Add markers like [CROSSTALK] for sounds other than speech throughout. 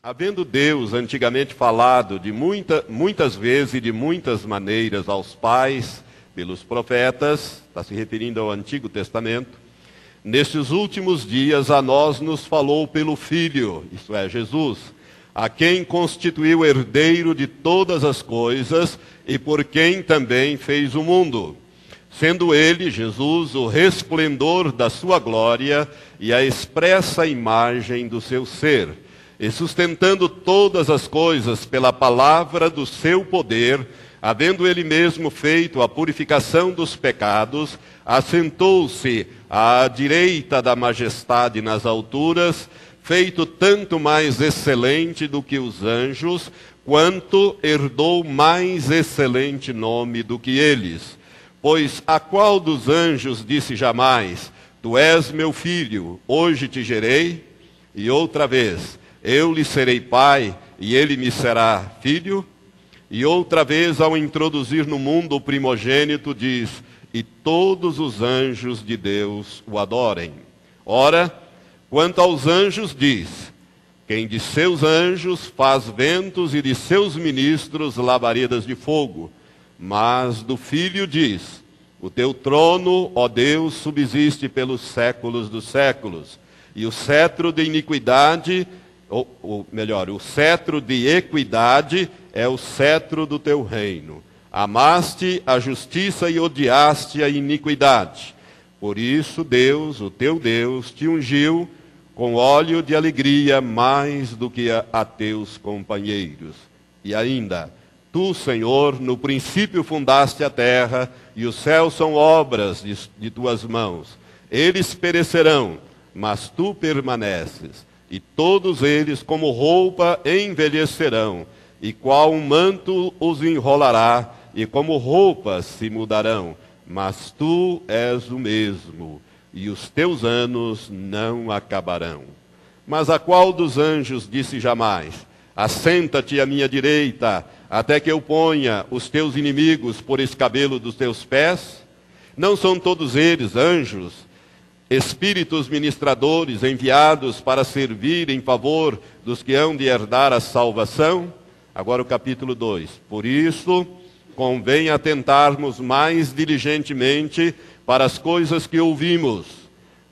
Havendo Deus antigamente falado de muita, muitas vezes e de muitas maneiras aos pais pelos profetas, está se referindo ao Antigo Testamento, nestes últimos dias a nós nos falou pelo Filho, isto é, Jesus, a quem constituiu herdeiro de todas as coisas e por quem também fez o mundo. Sendo ele, Jesus, o resplendor da sua glória e a expressa imagem do seu ser e sustentando todas as coisas pela palavra do seu poder, havendo ele mesmo feito a purificação dos pecados, assentou-se à direita da majestade nas alturas, feito tanto mais excelente do que os anjos, quanto herdou mais excelente nome do que eles. Pois a qual dos anjos disse jamais: Tu és meu filho, hoje te gerei? E outra vez, eu lhe serei pai e ele me será filho. E outra vez, ao introduzir no mundo o primogênito, diz: E todos os anjos de Deus o adorem. Ora, quanto aos anjos, diz: Quem de seus anjos faz ventos e de seus ministros labaredas de fogo. Mas do filho diz: O teu trono, ó Deus, subsiste pelos séculos dos séculos, e o cetro de iniquidade ou, ou melhor, o cetro de equidade é o cetro do teu reino. Amaste a justiça e odiaste a iniquidade. Por isso, Deus, o teu Deus, te ungiu com óleo de alegria mais do que a, a teus companheiros. E ainda, tu, Senhor, no princípio fundaste a terra, e os céus são obras de, de tuas mãos. Eles perecerão, mas tu permaneces e todos eles, como roupa, envelhecerão, e qual um manto os enrolará, e como roupas se mudarão. Mas tu és o mesmo, e os teus anos não acabarão. Mas a qual dos anjos disse jamais: Assenta-te à minha direita, até que eu ponha os teus inimigos por escabelo dos teus pés? Não são todos eles anjos? Espíritos ministradores enviados para servir em favor dos que hão de herdar a salvação. Agora o capítulo 2. Por isso, convém atentarmos mais diligentemente para as coisas que ouvimos,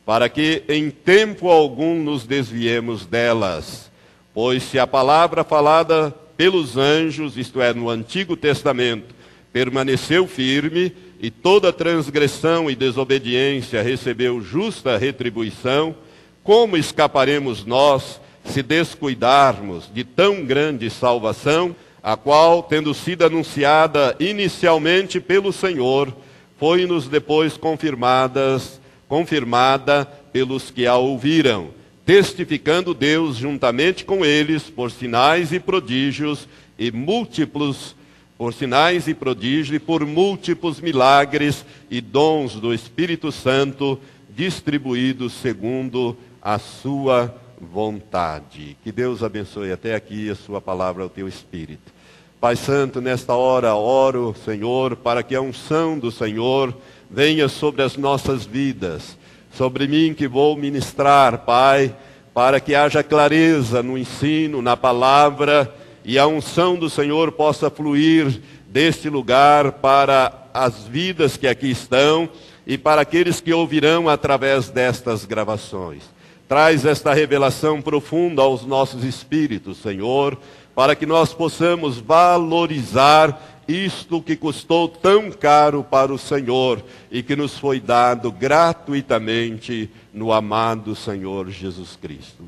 para que em tempo algum nos desviemos delas. Pois se a palavra falada pelos anjos, isto é, no Antigo Testamento, permaneceu firme, e toda transgressão e desobediência recebeu justa retribuição, como escaparemos nós se descuidarmos de tão grande salvação, a qual, tendo sido anunciada inicialmente pelo Senhor, foi-nos depois confirmadas, confirmada pelos que a ouviram, testificando Deus juntamente com eles por sinais e prodígios e múltiplos por sinais e prodígios e por múltiplos milagres e dons do Espírito Santo distribuídos segundo a sua vontade. Que Deus abençoe até aqui a sua palavra ao teu espírito. Pai Santo, nesta hora oro, Senhor, para que a unção do Senhor venha sobre as nossas vidas, sobre mim que vou ministrar, Pai, para que haja clareza no ensino, na palavra e a unção do Senhor possa fluir deste lugar para as vidas que aqui estão e para aqueles que ouvirão através destas gravações. Traz esta revelação profunda aos nossos espíritos, Senhor, para que nós possamos valorizar isto que custou tão caro para o Senhor e que nos foi dado gratuitamente no amado Senhor Jesus Cristo.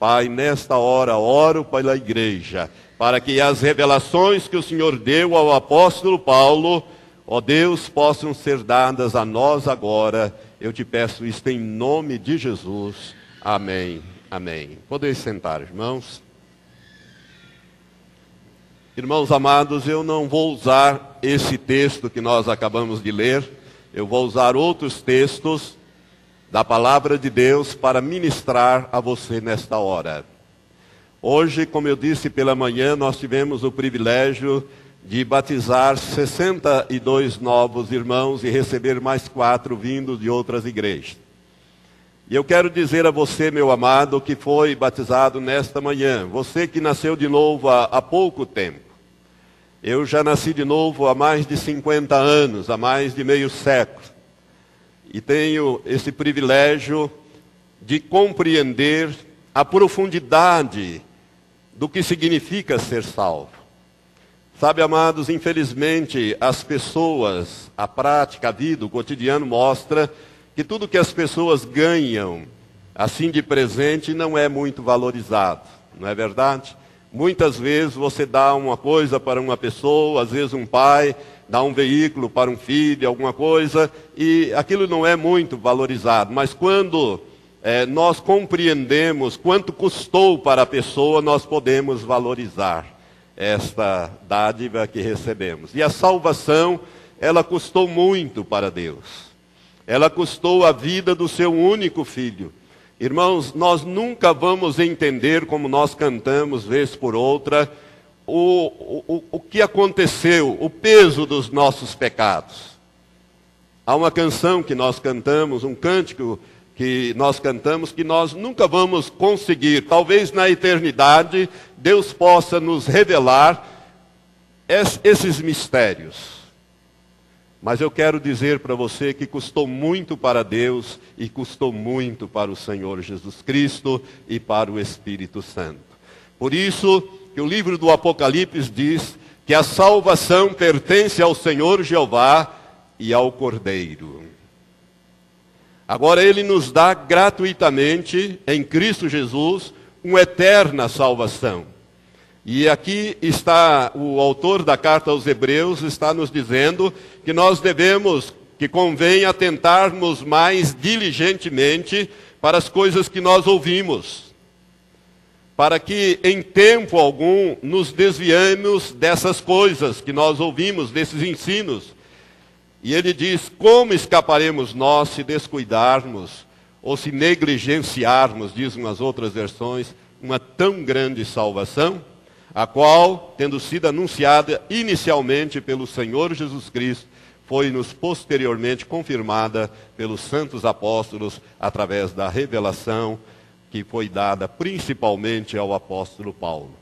Pai, nesta hora oro pela igreja para que as revelações que o Senhor deu ao apóstolo Paulo, ó Deus, possam ser dadas a nós agora. Eu te peço isto em nome de Jesus. Amém. Amém. Podeis sentar, irmãos. Irmãos amados, eu não vou usar esse texto que nós acabamos de ler, eu vou usar outros textos da palavra de Deus para ministrar a você nesta hora. Hoje, como eu disse pela manhã, nós tivemos o privilégio de batizar 62 novos irmãos e receber mais quatro vindos de outras igrejas. E eu quero dizer a você, meu amado, que foi batizado nesta manhã, você que nasceu de novo há, há pouco tempo. Eu já nasci de novo há mais de 50 anos, há mais de meio século. E tenho esse privilégio de compreender a profundidade do que significa ser salvo. Sabe, amados, infelizmente, as pessoas, a prática, a vida, o cotidiano mostra que tudo que as pessoas ganham assim de presente não é muito valorizado, não é verdade? Muitas vezes você dá uma coisa para uma pessoa, às vezes um pai dá um veículo para um filho, alguma coisa, e aquilo não é muito valorizado. Mas quando é, nós compreendemos quanto custou para a pessoa, nós podemos valorizar esta dádiva que recebemos. E a salvação, ela custou muito para Deus. Ela custou a vida do seu único filho. Irmãos, nós nunca vamos entender, como nós cantamos vez por outra, o, o, o que aconteceu, o peso dos nossos pecados. Há uma canção que nós cantamos, um cântico que nós cantamos, que nós nunca vamos conseguir. Talvez na eternidade Deus possa nos revelar esses mistérios. Mas eu quero dizer para você que custou muito para Deus e custou muito para o Senhor Jesus Cristo e para o Espírito Santo. Por isso que o livro do Apocalipse diz que a salvação pertence ao Senhor Jeová e ao Cordeiro. Agora ele nos dá gratuitamente em Cristo Jesus uma eterna salvação. E aqui está o autor da carta aos Hebreus está nos dizendo que nós devemos, que convém atentarmos mais diligentemente para as coisas que nós ouvimos, para que em tempo algum nos desviemos dessas coisas que nós ouvimos, desses ensinos. E ele diz: como escaparemos nós se descuidarmos ou se negligenciarmos, dizem as outras versões, uma tão grande salvação? a qual, tendo sido anunciada inicialmente pelo Senhor Jesus Cristo, foi-nos posteriormente confirmada pelos santos apóstolos através da revelação que foi dada principalmente ao apóstolo Paulo.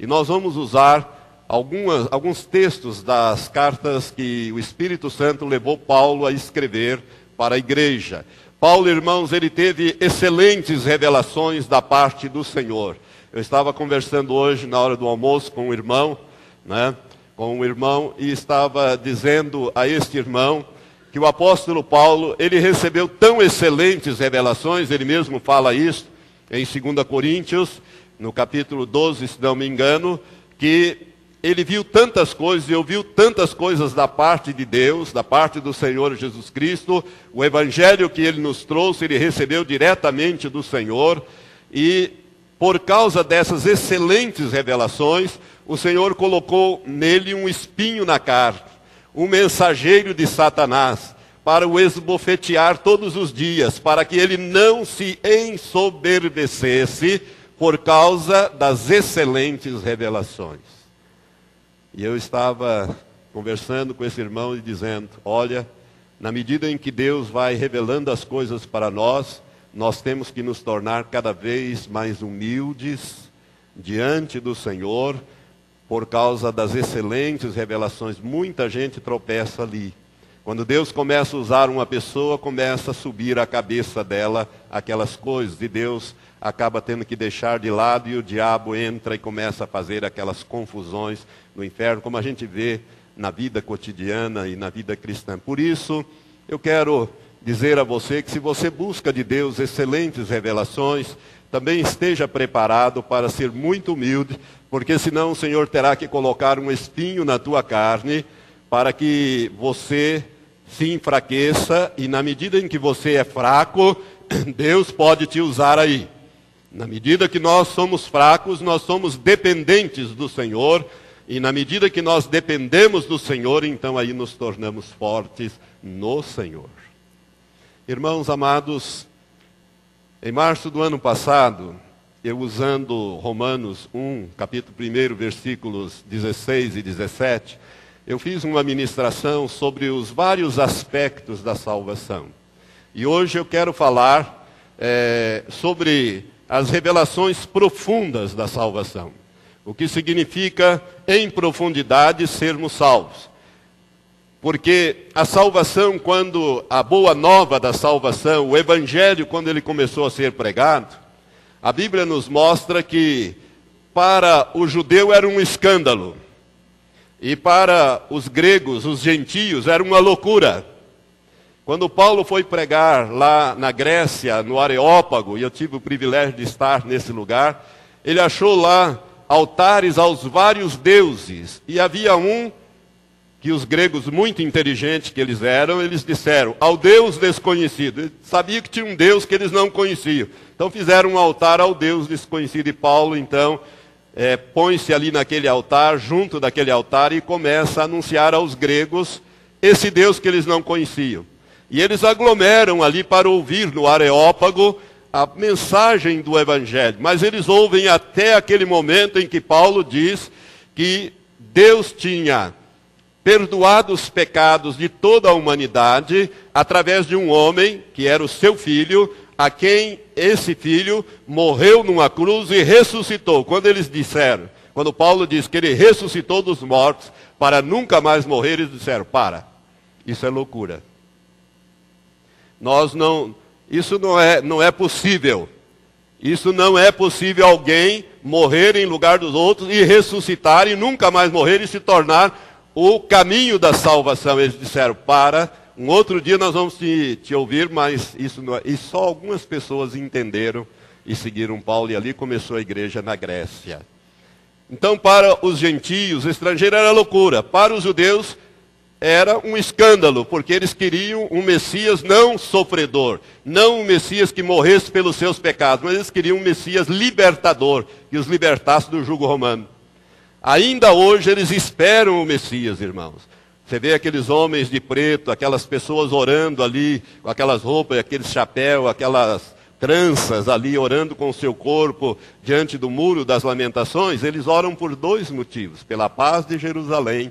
E nós vamos usar algumas, alguns textos das cartas que o Espírito Santo levou Paulo a escrever para a igreja. Paulo, irmãos, ele teve excelentes revelações da parte do Senhor. Eu estava conversando hoje na hora do almoço com um irmão, né? Com um irmão e estava dizendo a este irmão que o apóstolo Paulo, ele recebeu tão excelentes revelações, ele mesmo fala isso em 2 Coríntios, no capítulo 12, se não me engano, que ele viu tantas coisas e ouviu tantas coisas da parte de Deus, da parte do Senhor Jesus Cristo, o evangelho que ele nos trouxe, ele recebeu diretamente do Senhor, e por causa dessas excelentes revelações, o Senhor colocou nele um espinho na carne, um mensageiro de Satanás, para o esbofetear todos os dias, para que ele não se ensoberbecesse por causa das excelentes revelações. E eu estava conversando com esse irmão e dizendo: Olha, na medida em que Deus vai revelando as coisas para nós, nós temos que nos tornar cada vez mais humildes diante do Senhor, por causa das excelentes revelações. Muita gente tropeça ali. Quando Deus começa a usar uma pessoa, começa a subir a cabeça dela aquelas coisas, e Deus acaba tendo que deixar de lado, e o diabo entra e começa a fazer aquelas confusões no inferno, como a gente vê na vida cotidiana e na vida cristã. Por isso, eu quero dizer a você que se você busca de Deus excelentes revelações, também esteja preparado para ser muito humilde, porque senão o Senhor terá que colocar um espinho na tua carne para que você se enfraqueça e na medida em que você é fraco, [COUGHS] Deus pode te usar aí. Na medida que nós somos fracos, nós somos dependentes do Senhor, e na medida que nós dependemos do Senhor, então aí nos tornamos fortes no Senhor. Irmãos amados, em março do ano passado, eu usando Romanos 1, capítulo 1, versículos 16 e 17, eu fiz uma ministração sobre os vários aspectos da salvação. E hoje eu quero falar é, sobre as revelações profundas da salvação. O que significa, em profundidade, sermos salvos. Porque a salvação, quando a boa nova da salvação, o evangelho, quando ele começou a ser pregado, a Bíblia nos mostra que para o judeu era um escândalo. E para os gregos, os gentios, era uma loucura. Quando Paulo foi pregar lá na Grécia, no Areópago, e eu tive o privilégio de estar nesse lugar, ele achou lá altares aos vários deuses. E havia um que os gregos, muito inteligentes que eles eram, eles disseram ao Deus desconhecido. Eles sabiam que tinha um Deus que eles não conheciam. Então fizeram um altar ao Deus desconhecido. E Paulo, então, é, põe-se ali naquele altar, junto daquele altar, e começa a anunciar aos gregos esse Deus que eles não conheciam. E eles aglomeram ali para ouvir no Areópago a mensagem do Evangelho. Mas eles ouvem até aquele momento em que Paulo diz que Deus tinha perdoado os pecados de toda a humanidade através de um homem, que era o seu filho, a quem esse filho morreu numa cruz e ressuscitou. Quando eles disseram, quando Paulo diz que ele ressuscitou dos mortos para nunca mais morrer, eles disseram: para, isso é loucura. Nós não, isso não é, não é possível. Isso não é possível alguém morrer em lugar dos outros e ressuscitar e nunca mais morrer e se tornar o caminho da salvação. Eles disseram: para, um outro dia nós vamos te, te ouvir, mas isso não é. E só algumas pessoas entenderam e seguiram Paulo, e ali começou a igreja na Grécia. Então, para os gentios, estrangeiro era loucura. Para os judeus, era um escândalo, porque eles queriam um Messias não sofredor, não um Messias que morresse pelos seus pecados, mas eles queriam um Messias libertador, que os libertasse do jugo romano. Ainda hoje eles esperam o Messias, irmãos. Você vê aqueles homens de preto, aquelas pessoas orando ali, com aquelas roupas, aqueles chapéus, aquelas tranças ali, orando com o seu corpo diante do muro das lamentações. Eles oram por dois motivos: pela paz de Jerusalém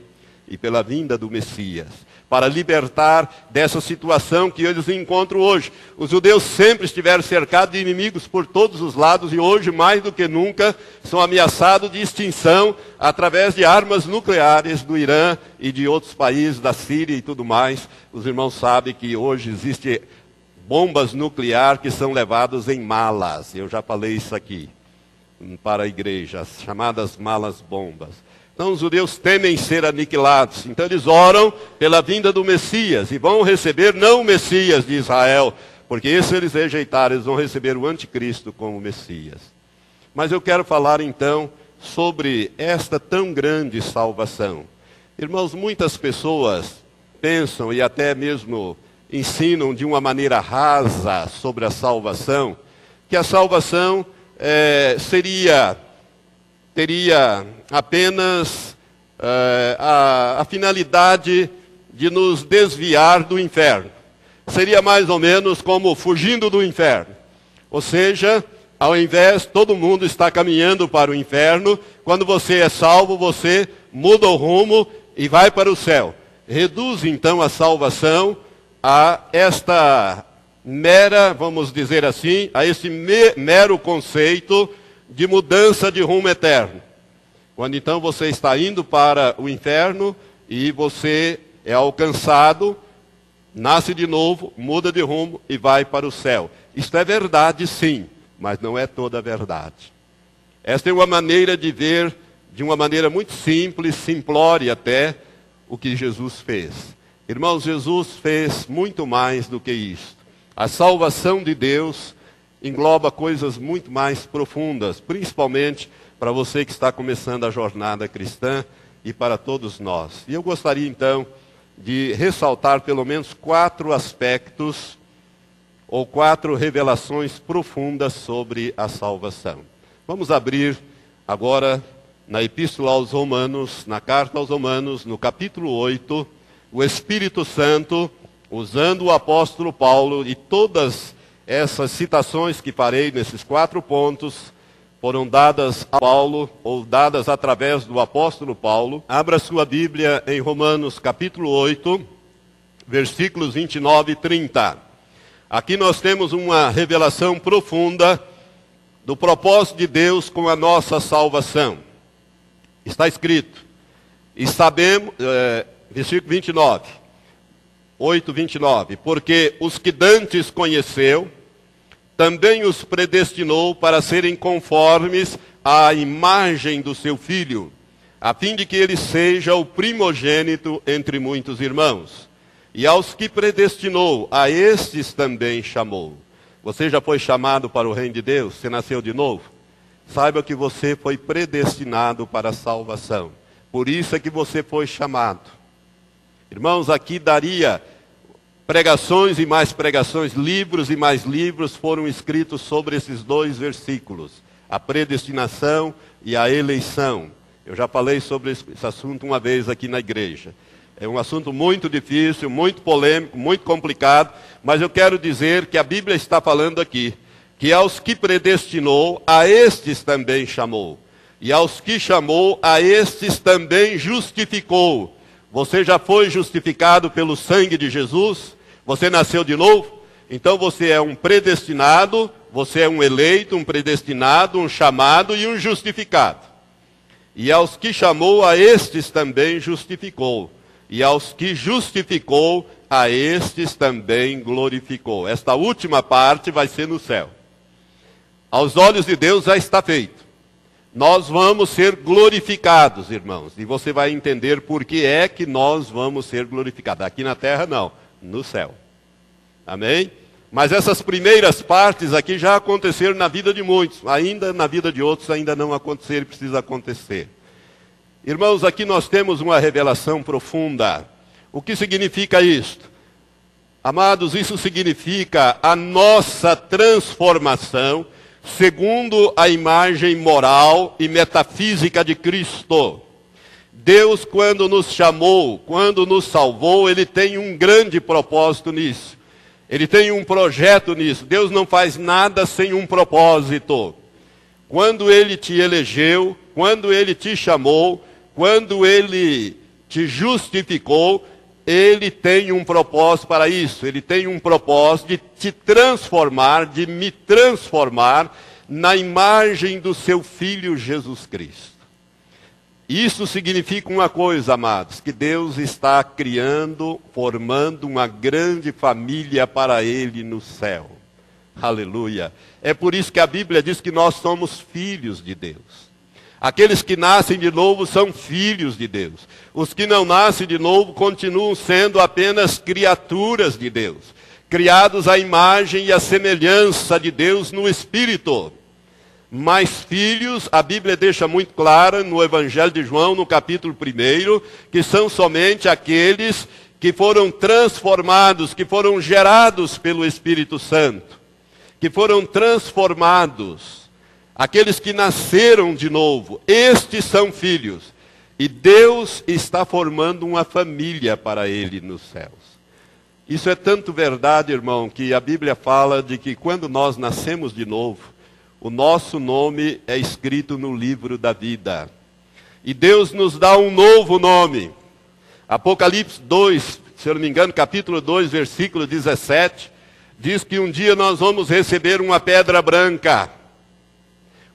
e pela vinda do Messias, para libertar dessa situação que eles encontram hoje. Os judeus sempre estiveram cercados de inimigos por todos os lados e hoje, mais do que nunca, são ameaçados de extinção através de armas nucleares do Irã e de outros países, da Síria e tudo mais. Os irmãos sabem que hoje existe bombas nucleares que são levadas em malas. Eu já falei isso aqui para a igreja, as chamadas malas bombas. Então os judeus temem ser aniquilados. Então eles oram pela vinda do Messias e vão receber não o Messias de Israel, porque esse eles rejeitaram, eles vão receber o anticristo como Messias. Mas eu quero falar então sobre esta tão grande salvação. Irmãos, muitas pessoas pensam e até mesmo ensinam de uma maneira rasa sobre a salvação, que a salvação é, seria teria apenas uh, a, a finalidade de nos desviar do inferno. Seria mais ou menos como fugindo do inferno. Ou seja, ao invés, todo mundo está caminhando para o inferno, quando você é salvo, você muda o rumo e vai para o céu. Reduz então a salvação a esta mera, vamos dizer assim, a esse mero conceito de mudança de rumo eterno. Quando então você está indo para o inferno e você é alcançado, nasce de novo, muda de rumo e vai para o céu. Isto é verdade, sim, mas não é toda a verdade. Esta é uma maneira de ver, de uma maneira muito simples, simplória até, o que Jesus fez. Irmãos, Jesus fez muito mais do que isso. A salvação de Deus engloba coisas muito mais profundas, principalmente para você que está começando a jornada cristã e para todos nós. E eu gostaria então de ressaltar pelo menos quatro aspectos ou quatro revelações profundas sobre a salvação. Vamos abrir agora na Epístola aos Romanos, na carta aos Romanos, no capítulo 8, o Espírito Santo, usando o apóstolo Paulo e todas essas citações que farei nesses quatro pontos foram dadas a Paulo, ou dadas através do apóstolo Paulo. Abra sua Bíblia em Romanos capítulo 8, versículos 29 e 30. Aqui nós temos uma revelação profunda do propósito de Deus com a nossa salvação. Está escrito, e sabemos, é, versículo 29, 8, 29, porque os que dantes conheceu, também os predestinou para serem conformes à imagem do seu filho, a fim de que ele seja o primogênito entre muitos irmãos. E aos que predestinou, a estes também chamou. Você já foi chamado para o reino de Deus? Você nasceu de novo? Saiba que você foi predestinado para a salvação. Por isso é que você foi chamado. Irmãos, aqui daria pregações e mais pregações, livros e mais livros foram escritos sobre esses dois versículos: a predestinação e a eleição. Eu já falei sobre esse assunto uma vez aqui na igreja. É um assunto muito difícil, muito polêmico, muito complicado, mas eu quero dizer que a Bíblia está falando aqui que aos que predestinou, a estes também chamou. E aos que chamou, a estes também justificou. Você já foi justificado pelo sangue de Jesus? Você nasceu de novo? Então você é um predestinado, você é um eleito, um predestinado, um chamado e um justificado. E aos que chamou, a estes também justificou e aos que justificou, a estes também glorificou. Esta última parte vai ser no céu. Aos olhos de Deus já está feito. Nós vamos ser glorificados, irmãos. E você vai entender por que é que nós vamos ser glorificados. Aqui na terra, não. No céu. Amém? Mas essas primeiras partes aqui já aconteceram na vida de muitos. Ainda na vida de outros ainda não aconteceram e precisa acontecer. Irmãos, aqui nós temos uma revelação profunda. O que significa isto? Amados, isso significa a nossa transformação segundo a imagem moral e metafísica de Cristo. Deus, quando nos chamou, quando nos salvou, Ele tem um grande propósito nisso. Ele tem um projeto nisso. Deus não faz nada sem um propósito. Quando Ele te elegeu, quando Ele te chamou, quando ele te justificou, ele tem um propósito para isso. Ele tem um propósito de te transformar, de me transformar na imagem do seu filho Jesus Cristo. Isso significa uma coisa, amados, que Deus está criando, formando uma grande família para ele no céu. Aleluia. É por isso que a Bíblia diz que nós somos filhos de Deus. Aqueles que nascem de novo são filhos de Deus. Os que não nascem de novo continuam sendo apenas criaturas de Deus, criados à imagem e à semelhança de Deus no Espírito. Mas filhos, a Bíblia deixa muito clara no Evangelho de João, no capítulo 1, que são somente aqueles que foram transformados, que foram gerados pelo Espírito Santo, que foram transformados aqueles que nasceram de novo, estes são filhos. E Deus está formando uma família para ele nos céus. Isso é tanto verdade, irmão, que a Bíblia fala de que quando nós nascemos de novo, o nosso nome é escrito no livro da vida. E Deus nos dá um novo nome. Apocalipse 2, se eu não me engano, capítulo 2, versículo 17, diz que um dia nós vamos receber uma pedra branca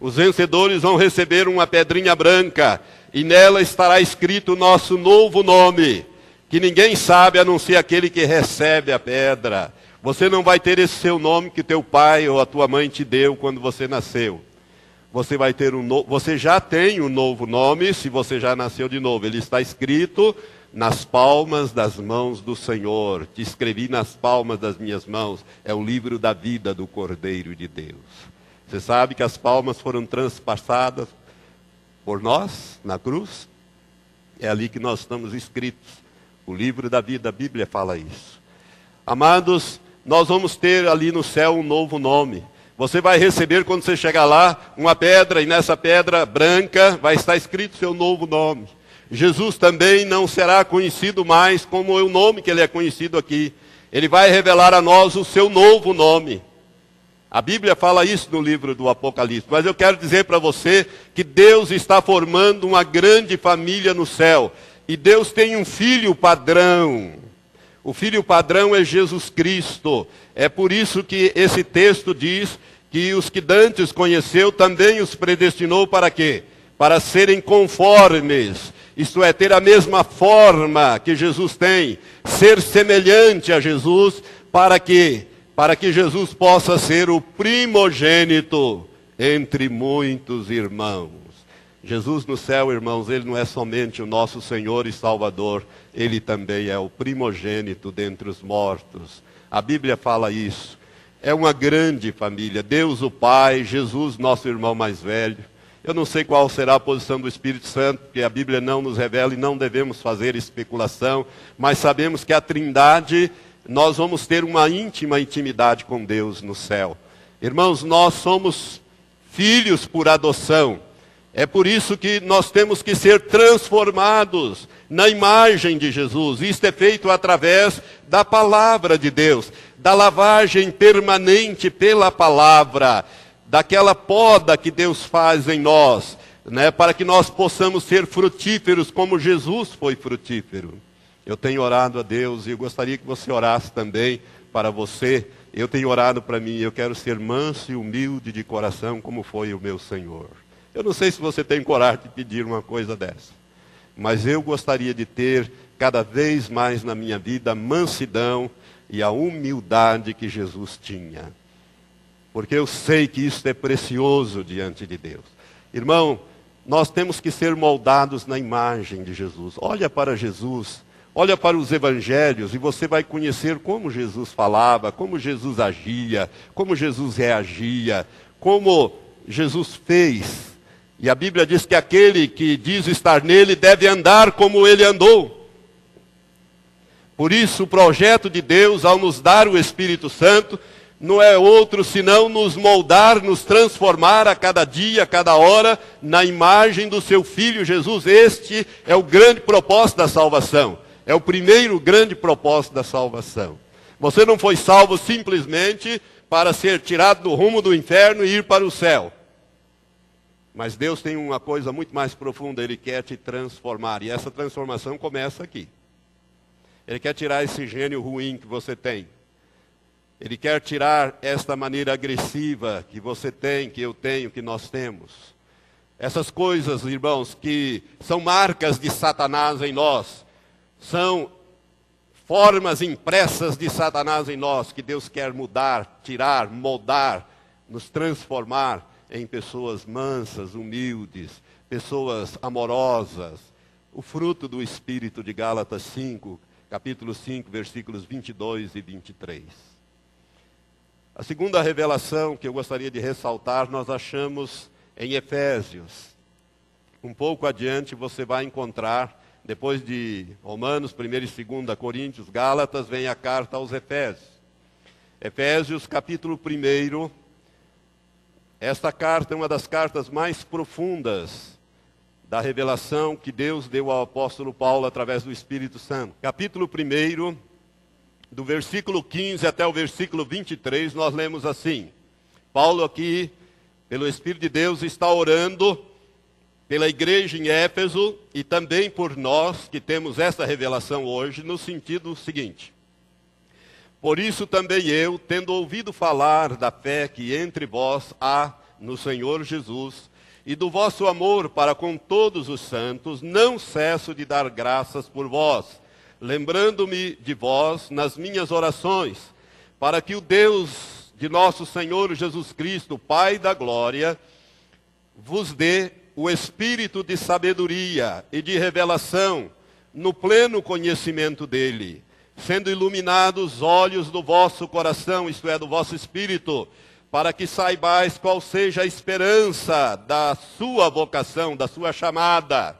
os vencedores vão receber uma pedrinha branca, e nela estará escrito o nosso novo nome, que ninguém sabe a não ser aquele que recebe a pedra. Você não vai ter esse seu nome que teu pai ou a tua mãe te deu quando você nasceu. Você vai ter um você já tem um novo nome se você já nasceu de novo. Ele está escrito nas palmas das mãos do Senhor. Te escrevi nas palmas das minhas mãos. É o livro da vida do Cordeiro de Deus. Você sabe que as palmas foram transpassadas por nós na cruz? É ali que nós estamos escritos. O livro da vida, a Bíblia fala isso. Amados, nós vamos ter ali no céu um novo nome. Você vai receber quando você chegar lá uma pedra e nessa pedra branca vai estar escrito seu novo nome. Jesus também não será conhecido mais como o nome que ele é conhecido aqui. Ele vai revelar a nós o seu novo nome. A Bíblia fala isso no livro do Apocalipse, mas eu quero dizer para você que Deus está formando uma grande família no céu. E Deus tem um filho padrão. O filho padrão é Jesus Cristo. É por isso que esse texto diz que os que dantes conheceu também os predestinou para quê? Para serem conformes, isto é, ter a mesma forma que Jesus tem, ser semelhante a Jesus, para que para que Jesus possa ser o primogênito entre muitos irmãos. Jesus no céu, irmãos, ele não é somente o nosso Senhor e Salvador, ele também é o primogênito dentre os mortos. A Bíblia fala isso. É uma grande família. Deus o Pai, Jesus, nosso irmão mais velho. Eu não sei qual será a posição do Espírito Santo, porque a Bíblia não nos revela e não devemos fazer especulação, mas sabemos que a Trindade nós vamos ter uma íntima intimidade com Deus no céu. Irmãos, nós somos filhos por adoção. É por isso que nós temos que ser transformados na imagem de Jesus. Isto é feito através da palavra de Deus, da lavagem permanente pela palavra, daquela poda que Deus faz em nós, né, para que nós possamos ser frutíferos como Jesus foi frutífero. Eu tenho orado a Deus e eu gostaria que você orasse também para você. Eu tenho orado para mim, eu quero ser manso e humilde de coração, como foi o meu Senhor. Eu não sei se você tem coragem de pedir uma coisa dessa, mas eu gostaria de ter cada vez mais na minha vida a mansidão e a humildade que Jesus tinha. Porque eu sei que isso é precioso diante de Deus. Irmão, nós temos que ser moldados na imagem de Jesus. Olha para Jesus Olha para os evangelhos e você vai conhecer como Jesus falava, como Jesus agia, como Jesus reagia, como Jesus fez. E a Bíblia diz que aquele que diz estar nele deve andar como ele andou. Por isso, o projeto de Deus, ao nos dar o Espírito Santo, não é outro senão nos moldar, nos transformar a cada dia, a cada hora, na imagem do seu Filho Jesus. Este é o grande propósito da salvação. É o primeiro grande propósito da salvação. Você não foi salvo simplesmente para ser tirado do rumo do inferno e ir para o céu. Mas Deus tem uma coisa muito mais profunda, Ele quer te transformar. E essa transformação começa aqui. Ele quer tirar esse gênio ruim que você tem. Ele quer tirar esta maneira agressiva que você tem, que eu tenho, que nós temos. Essas coisas, irmãos, que são marcas de Satanás em nós são formas impressas de Satanás em nós, que Deus quer mudar, tirar, moldar, nos transformar em pessoas mansas, humildes, pessoas amorosas. O fruto do Espírito de Gálatas 5, capítulo 5, versículos 22 e 23. A segunda revelação que eu gostaria de ressaltar, nós achamos em Efésios. Um pouco adiante você vai encontrar depois de Romanos, 1 e 2 Coríntios, Gálatas, vem a carta aos Efésios. Efésios, capítulo 1. Esta carta é uma das cartas mais profundas da revelação que Deus deu ao apóstolo Paulo através do Espírito Santo. Capítulo 1, do versículo 15 até o versículo 23, nós lemos assim: Paulo, aqui, pelo Espírito de Deus, está orando pela igreja em Éfeso e também por nós que temos essa revelação hoje, no sentido seguinte. Por isso também eu, tendo ouvido falar da fé que entre vós há no Senhor Jesus e do vosso amor para com todos os santos, não cesso de dar graças por vós, lembrando-me de vós nas minhas orações, para que o Deus de nosso Senhor Jesus Cristo, Pai da glória, vos dê o espírito de sabedoria e de revelação no pleno conhecimento dele, sendo iluminados os olhos do vosso coração, isto é, do vosso espírito, para que saibais qual seja a esperança da sua vocação, da sua chamada,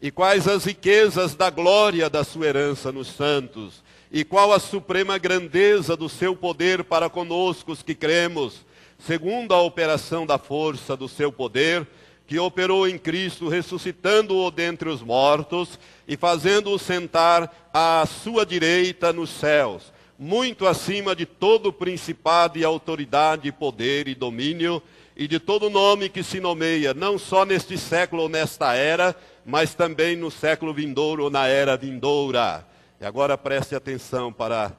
e quais as riquezas da glória da sua herança nos santos, e qual a suprema grandeza do seu poder para conosco os que cremos, segundo a operação da força do seu poder, que operou em Cristo, ressuscitando-o dentre os mortos e fazendo-o sentar à sua direita nos céus, muito acima de todo principado e autoridade, poder e domínio, e de todo nome que se nomeia, não só neste século ou nesta era, mas também no século vindouro ou na era vindoura. E agora preste atenção para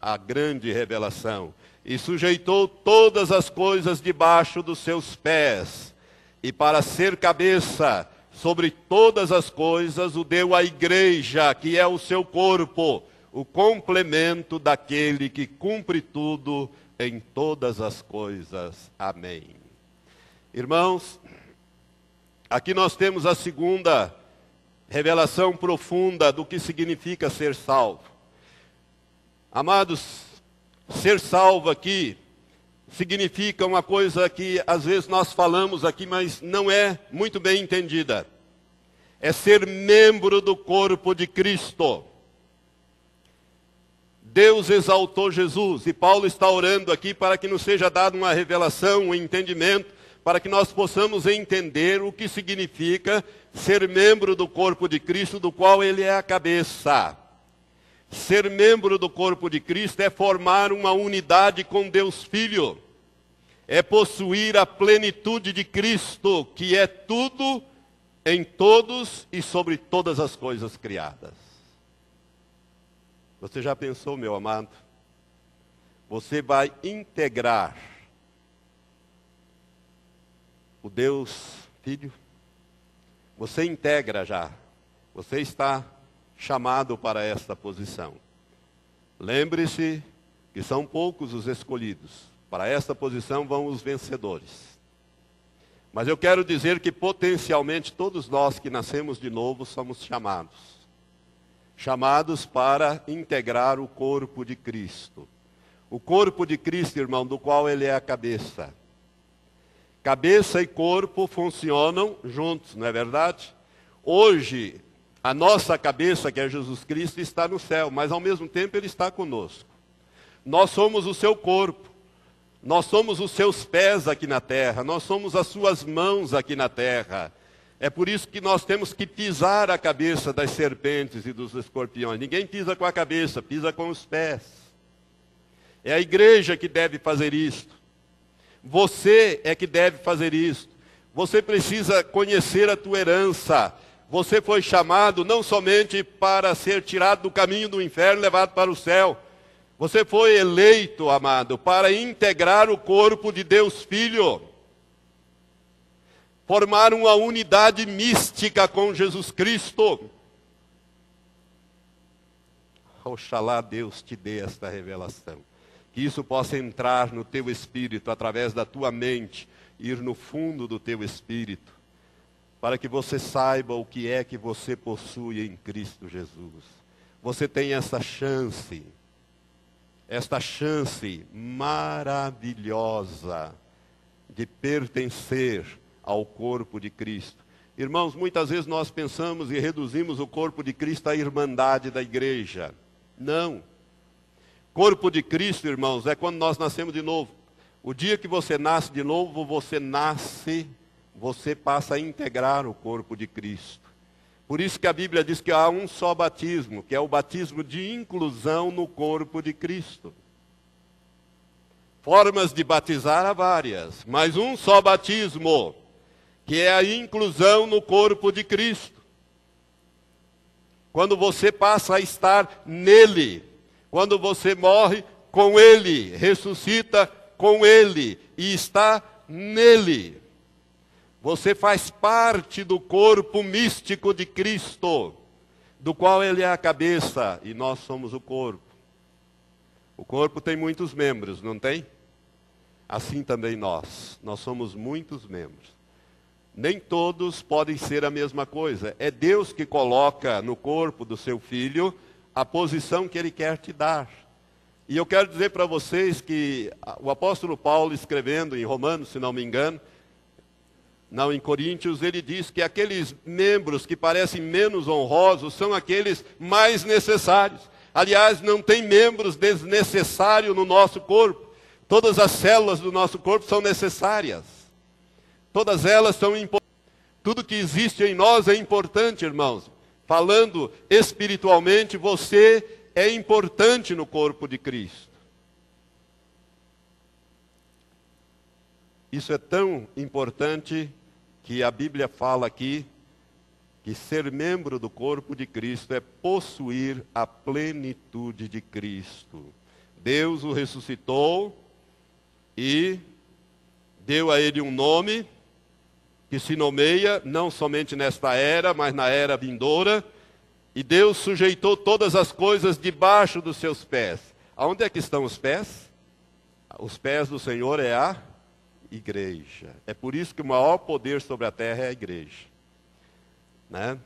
a grande revelação. E sujeitou todas as coisas debaixo dos seus pés, e para ser cabeça sobre todas as coisas, o deu à igreja, que é o seu corpo, o complemento daquele que cumpre tudo em todas as coisas. Amém. Irmãos, aqui nós temos a segunda revelação profunda do que significa ser salvo. Amados, ser salvo aqui significa uma coisa que às vezes nós falamos aqui, mas não é muito bem entendida. É ser membro do corpo de Cristo. Deus exaltou Jesus e Paulo está orando aqui para que nos seja dada uma revelação, um entendimento, para que nós possamos entender o que significa ser membro do corpo de Cristo, do qual ele é a cabeça. Ser membro do corpo de Cristo é formar uma unidade com Deus Filho, é possuir a plenitude de Cristo, que é tudo em todos e sobre todas as coisas criadas. Você já pensou, meu amado? Você vai integrar o Deus Filho? Você integra já. Você está chamado para esta posição. Lembre-se que são poucos os escolhidos. Para esta posição vão os vencedores. Mas eu quero dizer que potencialmente todos nós que nascemos de novo somos chamados chamados para integrar o corpo de Cristo. O corpo de Cristo, irmão, do qual ele é a cabeça. Cabeça e corpo funcionam juntos, não é verdade? Hoje, a nossa cabeça, que é Jesus Cristo, está no céu, mas ao mesmo tempo ele está conosco. Nós somos o seu corpo. Nós somos os seus pés aqui na terra, nós somos as suas mãos aqui na terra. É por isso que nós temos que pisar a cabeça das serpentes e dos escorpiões. Ninguém pisa com a cabeça, pisa com os pés. É a igreja que deve fazer isto. Você é que deve fazer isto. Você precisa conhecer a tua herança. Você foi chamado não somente para ser tirado do caminho do inferno, levado para o céu. Você foi eleito, amado, para integrar o corpo de Deus Filho formar uma unidade mística com Jesus Cristo. Oxalá Deus te dê esta revelação. Que isso possa entrar no teu espírito, através da tua mente, ir no fundo do teu espírito, para que você saiba o que é que você possui em Cristo Jesus. Você tem essa chance, esta chance maravilhosa de pertencer ao corpo de Cristo. Irmãos, muitas vezes nós pensamos e reduzimos o corpo de Cristo à irmandade da igreja. Não. Corpo de Cristo, irmãos, é quando nós nascemos de novo. O dia que você nasce de novo, você nasce, você passa a integrar o corpo de Cristo. Por isso que a Bíblia diz que há um só batismo, que é o batismo de inclusão no corpo de Cristo. Formas de batizar há várias, mas um só batismo que é a inclusão no corpo de Cristo. Quando você passa a estar nele, quando você morre com ele, ressuscita com ele e está nele. Você faz parte do corpo místico de Cristo, do qual ele é a cabeça e nós somos o corpo. O corpo tem muitos membros, não tem? Assim também nós. Nós somos muitos membros. Nem todos podem ser a mesma coisa. É Deus que coloca no corpo do seu filho a posição que ele quer te dar. E eu quero dizer para vocês que o apóstolo Paulo, escrevendo em Romanos, se não me engano, não em Coríntios, ele diz que aqueles membros que parecem menos honrosos são aqueles mais necessários. Aliás, não tem membros desnecessários no nosso corpo. Todas as células do nosso corpo são necessárias. Todas elas são importantes. Tudo que existe em nós é importante, irmãos. Falando espiritualmente, você é importante no corpo de Cristo. Isso é tão importante que a Bíblia fala aqui que ser membro do corpo de Cristo é possuir a plenitude de Cristo. Deus o ressuscitou e deu a ele um nome que se nomeia não somente nesta era, mas na era vindoura. E Deus sujeitou todas as coisas debaixo dos seus pés. Aonde é que estão os pés? Os pés do Senhor é a igreja. É por isso que o maior poder sobre a terra é a igreja né?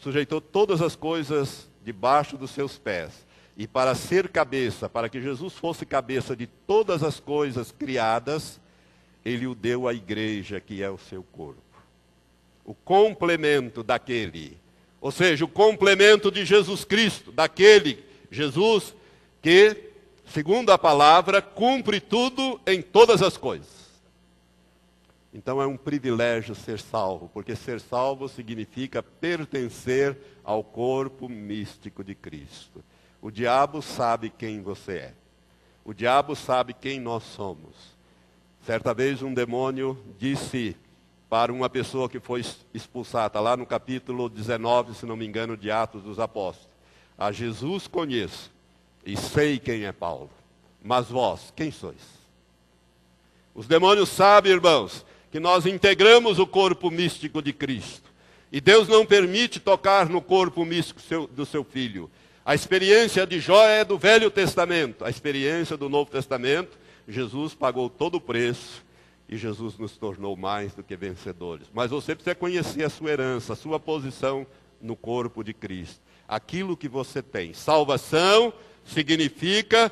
sujeitou todas as coisas debaixo dos seus pés. E para ser cabeça, para que Jesus fosse cabeça de todas as coisas criadas, ele o deu à igreja, que é o seu corpo. O complemento daquele, ou seja, o complemento de Jesus Cristo, daquele Jesus que, segundo a palavra, cumpre tudo em todas as coisas. Então é um privilégio ser salvo, porque ser salvo significa pertencer ao corpo místico de Cristo. O diabo sabe quem você é. O diabo sabe quem nós somos. Certa vez um demônio disse para uma pessoa que foi expulsada, lá no capítulo 19, se não me engano, de Atos dos Apóstolos: A Jesus conheço e sei quem é Paulo, mas vós, quem sois? Os demônios sabem, irmãos, que nós integramos o corpo místico de Cristo. E Deus não permite tocar no corpo místico seu, do seu filho. A experiência de Jó é do Velho Testamento. A experiência do Novo Testamento, Jesus pagou todo o preço e Jesus nos tornou mais do que vencedores. Mas você precisa conhecer a sua herança, a sua posição no corpo de Cristo. Aquilo que você tem. Salvação significa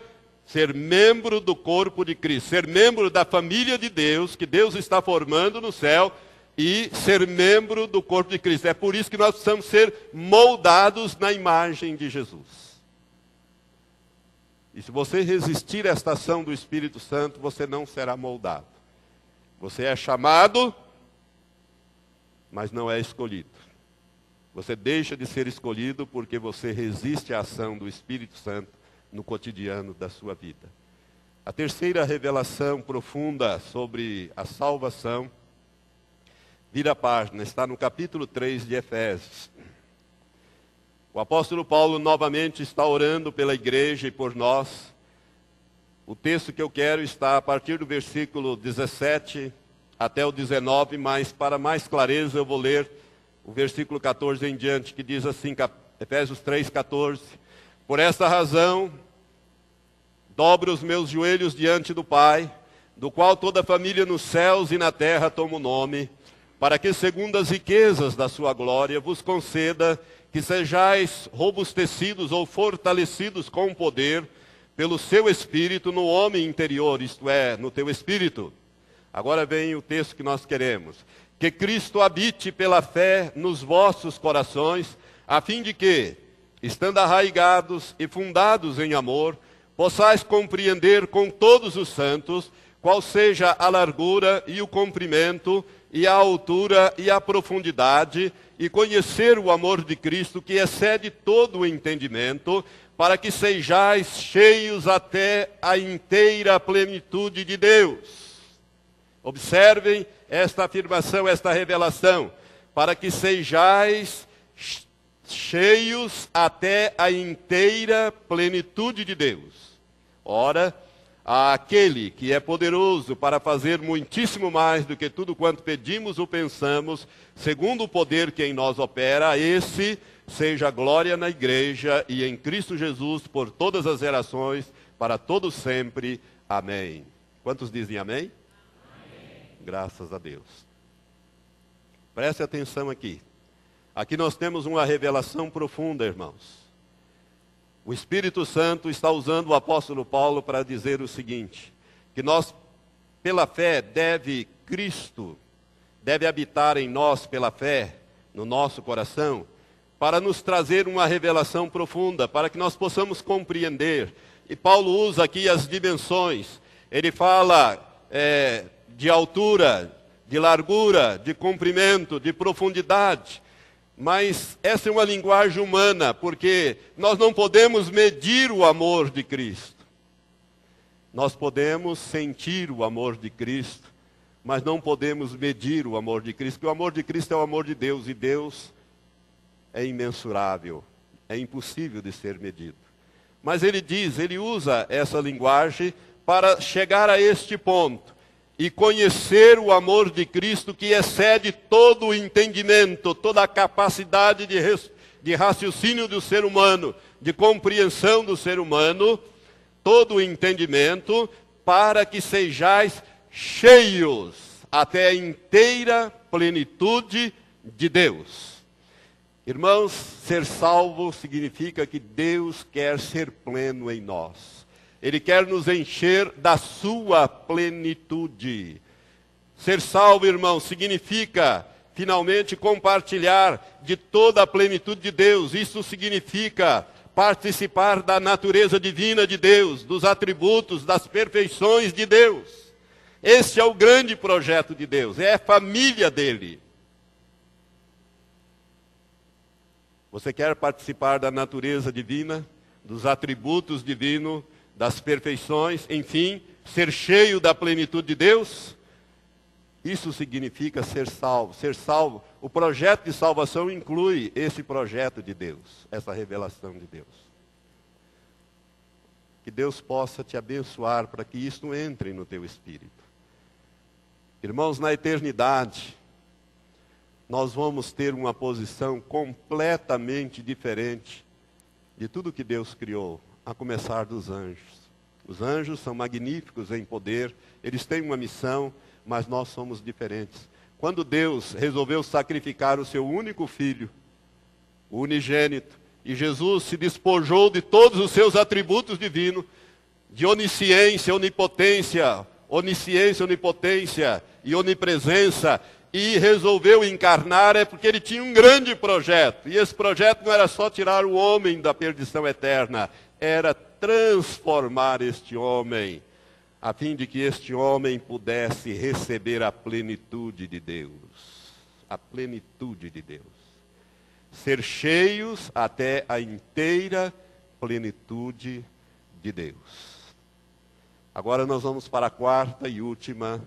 ser membro do corpo de Cristo, ser membro da família de Deus, que Deus está formando no céu, e ser membro do corpo de Cristo. É por isso que nós precisamos ser moldados na imagem de Jesus. E se você resistir a esta ação do Espírito Santo, você não será moldado. Você é chamado, mas não é escolhido. Você deixa de ser escolhido porque você resiste à ação do Espírito Santo no cotidiano da sua vida. A terceira revelação profunda sobre a salvação, vira a página, está no capítulo 3 de Efésios. O apóstolo Paulo novamente está orando pela igreja e por nós. O texto que eu quero está a partir do versículo 17 até o 19, mas para mais clareza eu vou ler o versículo 14 em diante, que diz assim, Efésios 3, 14. Por esta razão, dobro os meus joelhos diante do Pai, do qual toda família nos céus e na terra toma o nome, para que, segundo as riquezas da sua glória, vos conceda que sejais robustecidos ou fortalecidos com poder pelo seu espírito no homem interior, isto é, no teu espírito. Agora vem o texto que nós queremos. Que Cristo habite pela fé nos vossos corações, a fim de que, estando arraigados e fundados em amor, possais compreender com todos os santos qual seja a largura e o comprimento e a altura e a profundidade, e conhecer o amor de Cristo que excede todo o entendimento, para que sejais cheios até a inteira plenitude de Deus. Observem esta afirmação, esta revelação, para que sejais cheios até a inteira plenitude de Deus. Ora, aquele que é poderoso para fazer muitíssimo mais do que tudo quanto pedimos ou pensamos, segundo o poder que em nós opera, esse seja glória na igreja e em Cristo Jesus por todas as gerações, para todos sempre. Amém. Quantos dizem amém? amém? Graças a Deus. Preste atenção aqui. Aqui nós temos uma revelação profunda, irmãos. O Espírito Santo está usando o apóstolo Paulo para dizer o seguinte: que nós, pela fé, deve Cristo, deve habitar em nós pela fé, no nosso coração, para nos trazer uma revelação profunda, para que nós possamos compreender. E Paulo usa aqui as dimensões. Ele fala é, de altura, de largura, de comprimento, de profundidade. Mas essa é uma linguagem humana, porque nós não podemos medir o amor de Cristo. Nós podemos sentir o amor de Cristo, mas não podemos medir o amor de Cristo, porque o amor de Cristo é o amor de Deus e Deus é imensurável, é impossível de ser medido. Mas ele diz, ele usa essa linguagem para chegar a este ponto e conhecer o amor de Cristo que excede todo o entendimento, toda a capacidade de, de raciocínio do ser humano, de compreensão do ser humano, todo o entendimento, para que sejais cheios até a inteira plenitude de Deus. Irmãos, ser salvo significa que Deus quer ser pleno em nós. Ele quer nos encher da sua plenitude. Ser salvo, irmão, significa finalmente compartilhar de toda a plenitude de Deus. Isso significa participar da natureza divina de Deus, dos atributos, das perfeições de Deus. Este é o grande projeto de Deus, é a família dele. Você quer participar da natureza divina, dos atributos divinos, das perfeições, enfim, ser cheio da plenitude de Deus? Isso significa ser salvo. Ser salvo, o projeto de salvação inclui esse projeto de Deus, essa revelação de Deus. Que Deus possa te abençoar para que isto entre no teu espírito. Irmãos, na eternidade, nós vamos ter uma posição completamente diferente de tudo que Deus criou, a começar dos anjos. Os anjos são magníficos em poder, eles têm uma missão, mas nós somos diferentes. Quando Deus resolveu sacrificar o seu único filho, o unigênito, e Jesus se despojou de todos os seus atributos divinos, de onisciência, onipotência, onisciência, onipotência e onipresença, e resolveu encarnar é porque ele tinha um grande projeto. E esse projeto não era só tirar o homem da perdição eterna, era transformar este homem, a fim de que este homem pudesse receber a plenitude de Deus. A plenitude de Deus. Ser cheios até a inteira plenitude de Deus. Agora nós vamos para a quarta e última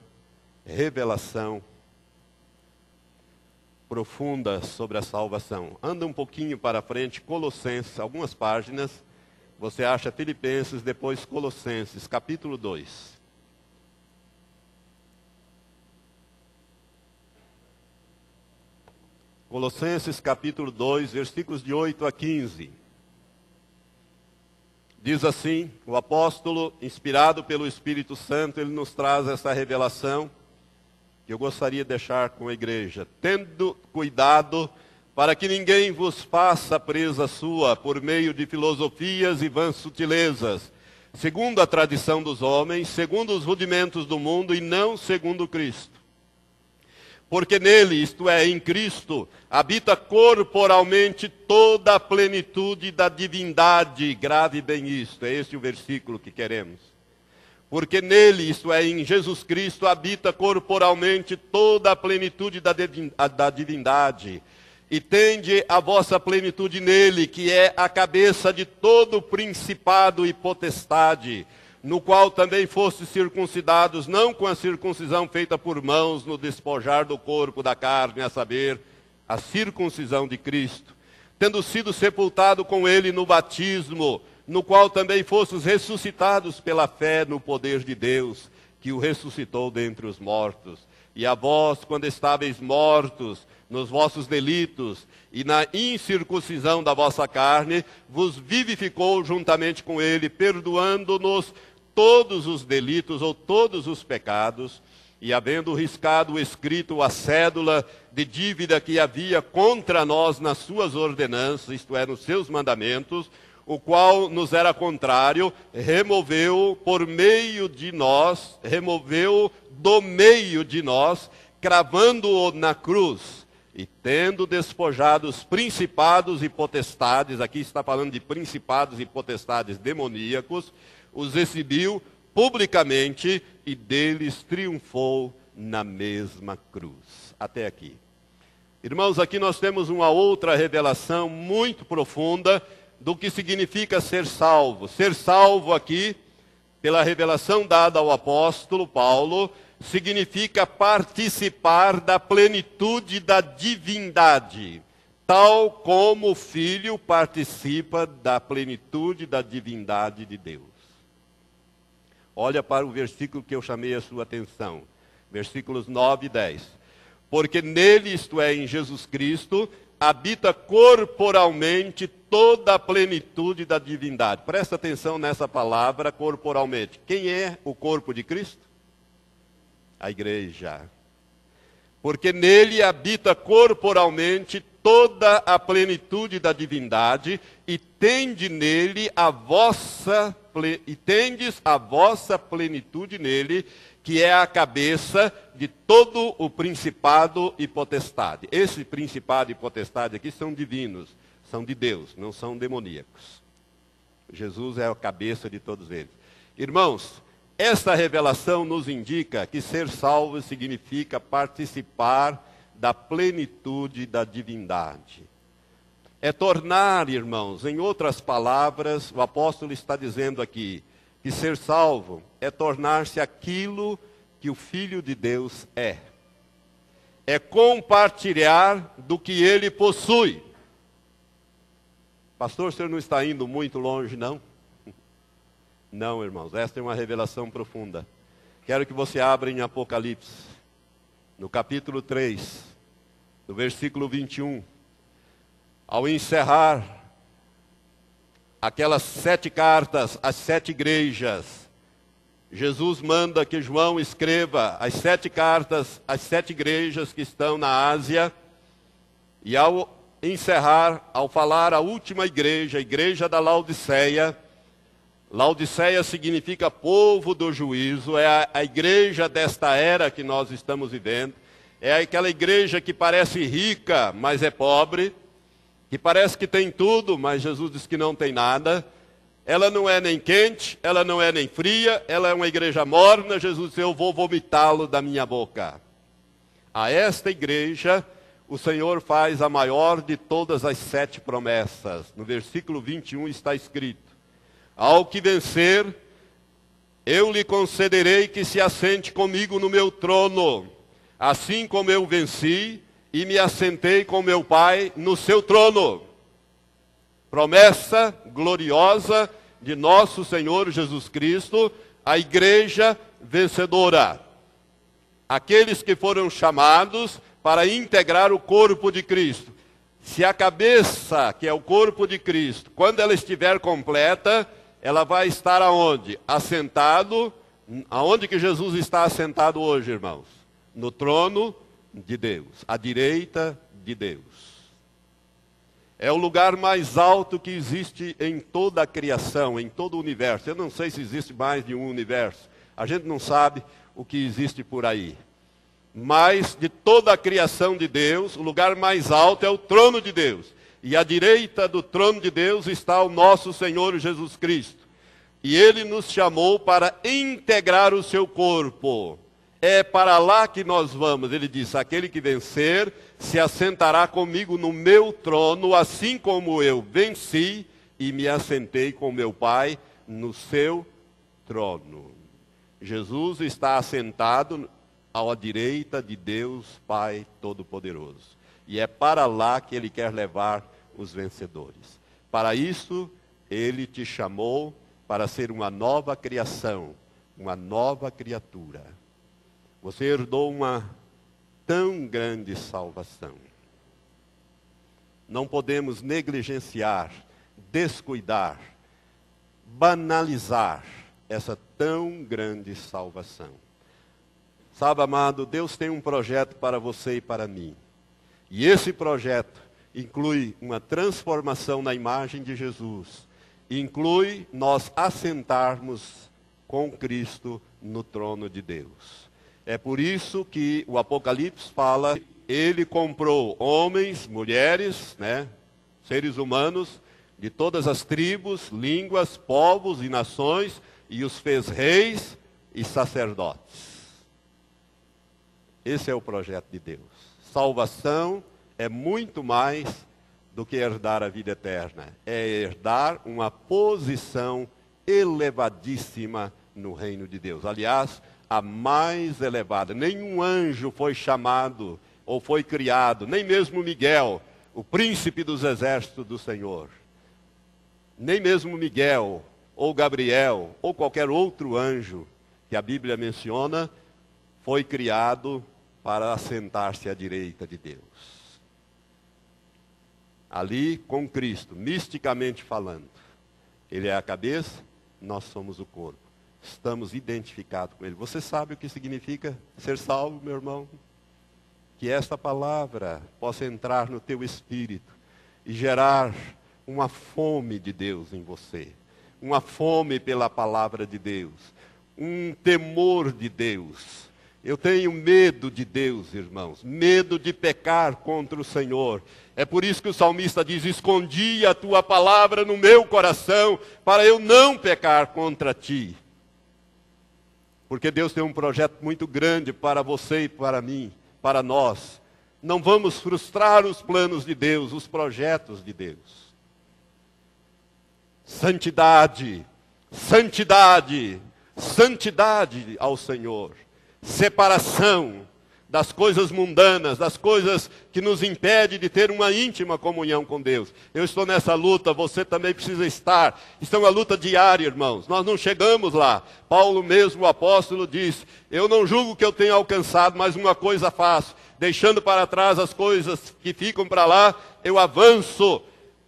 revelação profunda sobre a salvação. Anda um pouquinho para frente, Colossenses, algumas páginas. Você acha Filipenses, depois Colossenses, capítulo 2. Colossenses capítulo 2, versículos de 8 a 15. Diz assim: o apóstolo, inspirado pelo Espírito Santo, ele nos traz essa revelação que eu gostaria de deixar com a igreja. Tendo cuidado para que ninguém vos faça presa sua por meio de filosofias e vãs sutilezas, segundo a tradição dos homens, segundo os rudimentos do mundo e não segundo Cristo. Porque nele, isto é, em Cristo, habita corporalmente toda a plenitude da divindade. Grave bem isto, é esse o versículo que queremos porque nele, isto é, em Jesus Cristo, habita corporalmente toda a plenitude da divindade. E tende a vossa plenitude nele, que é a cabeça de todo principado e potestade, no qual também fostes circuncidados, não com a circuncisão feita por mãos, no despojar do corpo da carne, a saber, a circuncisão de Cristo, tendo sido sepultado com ele no batismo, no qual também fostes ressuscitados pela fé no poder de Deus, que o ressuscitou dentre os mortos. E a vós, quando estáveis mortos nos vossos delitos e na incircuncisão da vossa carne, vos vivificou juntamente com ele, perdoando-nos todos os delitos ou todos os pecados, e havendo riscado o escrito, a cédula de dívida que havia contra nós nas suas ordenanças, isto é, nos seus mandamentos, o qual nos era contrário, removeu por meio de nós, removeu do meio de nós, cravando-o na cruz, e tendo despojado os principados e potestades, aqui está falando de principados e potestades demoníacos, os exibiu publicamente e deles triunfou na mesma cruz. Até aqui. Irmãos, aqui nós temos uma outra revelação muito profunda do que significa ser salvo. Ser salvo aqui, pela revelação dada ao apóstolo Paulo, significa participar da plenitude da divindade. tal como o Filho participa da plenitude da divindade de Deus. Olha para o versículo que eu chamei a sua atenção, versículos 9 e 10. Porque nele, isto é, em Jesus Cristo, habita corporalmente toda a plenitude da divindade. Presta atenção nessa palavra corporalmente. Quem é o corpo de Cristo? A igreja. Porque nele habita corporalmente toda a plenitude da divindade e tende nele a vossa e tendes a vossa plenitude nele, que é a cabeça de todo o principado e potestade. Esse principado e potestade aqui são divinos, são de Deus, não são demoníacos. Jesus é a cabeça de todos eles. Irmãos, esta revelação nos indica que ser salvo significa participar da plenitude da divindade. É tornar, irmãos, em outras palavras, o apóstolo está dizendo aqui, que ser salvo é tornar-se aquilo que o Filho de Deus é. É compartilhar do que ele possui. Pastor, o senhor não está indo muito longe, não? Não, irmãos, esta é uma revelação profunda. Quero que você abra em Apocalipse, no capítulo 3, no versículo 21 ao encerrar aquelas sete cartas às sete igrejas, Jesus manda que João escreva as sete cartas às sete igrejas que estão na Ásia, e ao encerrar, ao falar a última igreja, a igreja da Laodiceia, Laodiceia significa povo do juízo, é a, a igreja desta era que nós estamos vivendo, é aquela igreja que parece rica, mas é pobre, que parece que tem tudo, mas Jesus diz que não tem nada. Ela não é nem quente, ela não é nem fria, ela é uma igreja morna. Jesus disse: Eu vou vomitá-lo da minha boca. A esta igreja, o Senhor faz a maior de todas as sete promessas. No versículo 21 está escrito: Ao que vencer, eu lhe concederei que se assente comigo no meu trono, assim como eu venci e me assentei com meu Pai no seu trono. Promessa gloriosa de nosso Senhor Jesus Cristo, a igreja vencedora. Aqueles que foram chamados para integrar o corpo de Cristo. Se a cabeça, que é o corpo de Cristo, quando ela estiver completa, ela vai estar aonde? Assentado, aonde que Jesus está assentado hoje, irmãos? No trono de Deus, à direita de Deus. É o lugar mais alto que existe em toda a criação, em todo o universo. Eu não sei se existe mais de um universo. A gente não sabe o que existe por aí. Mas de toda a criação de Deus, o lugar mais alto é o trono de Deus. E à direita do trono de Deus está o nosso Senhor Jesus Cristo. E ele nos chamou para integrar o seu corpo é para lá que nós vamos. Ele diz: aquele que vencer se assentará comigo no meu trono, assim como eu venci e me assentei com meu Pai no seu trono. Jesus está assentado à direita de Deus Pai Todo-Poderoso. E é para lá que ele quer levar os vencedores. Para isso, ele te chamou para ser uma nova criação, uma nova criatura. Você herdou uma tão grande salvação. Não podemos negligenciar, descuidar, banalizar essa tão grande salvação. Sabe, amado, Deus tem um projeto para você e para mim. E esse projeto inclui uma transformação na imagem de Jesus. Inclui nós assentarmos com Cristo no trono de Deus. É por isso que o Apocalipse fala, ele comprou homens, mulheres, né, seres humanos de todas as tribos, línguas, povos e nações e os fez reis e sacerdotes. Esse é o projeto de Deus. Salvação é muito mais do que herdar a vida eterna. É herdar uma posição elevadíssima no reino de Deus. Aliás, a mais elevada. Nenhum anjo foi chamado ou foi criado, nem mesmo Miguel, o príncipe dos exércitos do Senhor. Nem mesmo Miguel, ou Gabriel, ou qualquer outro anjo que a Bíblia menciona, foi criado para assentar-se à direita de Deus. Ali com Cristo, misticamente falando, Ele é a cabeça, nós somos o corpo. Estamos identificados com Ele. Você sabe o que significa ser salvo, meu irmão? Que esta palavra possa entrar no teu espírito e gerar uma fome de Deus em você, uma fome pela palavra de Deus, um temor de Deus. Eu tenho medo de Deus, irmãos, medo de pecar contra o Senhor. É por isso que o salmista diz: Escondi a tua palavra no meu coração, para eu não pecar contra ti. Porque Deus tem um projeto muito grande para você e para mim, para nós. Não vamos frustrar os planos de Deus, os projetos de Deus. Santidade, santidade, santidade ao Senhor. Separação, das coisas mundanas, das coisas que nos impedem de ter uma íntima comunhão com Deus. Eu estou nessa luta, você também precisa estar. Isso é uma luta diária, irmãos. Nós não chegamos lá. Paulo mesmo, o apóstolo, diz: Eu não julgo que eu tenha alcançado, mas uma coisa faço. Deixando para trás as coisas que ficam para lá, eu avanço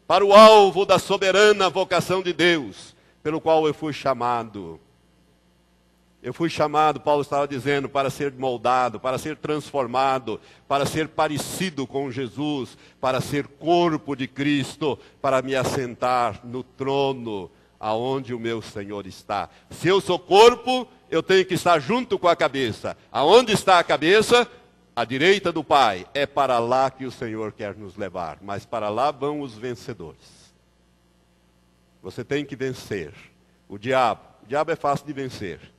para o alvo da soberana vocação de Deus, pelo qual eu fui chamado. Eu fui chamado, Paulo estava dizendo, para ser moldado, para ser transformado, para ser parecido com Jesus, para ser corpo de Cristo, para me assentar no trono aonde o meu Senhor está. Se eu sou corpo, eu tenho que estar junto com a cabeça. Aonde está a cabeça? À direita do Pai. É para lá que o Senhor quer nos levar, mas para lá vão os vencedores. Você tem que vencer o diabo. O diabo é fácil de vencer.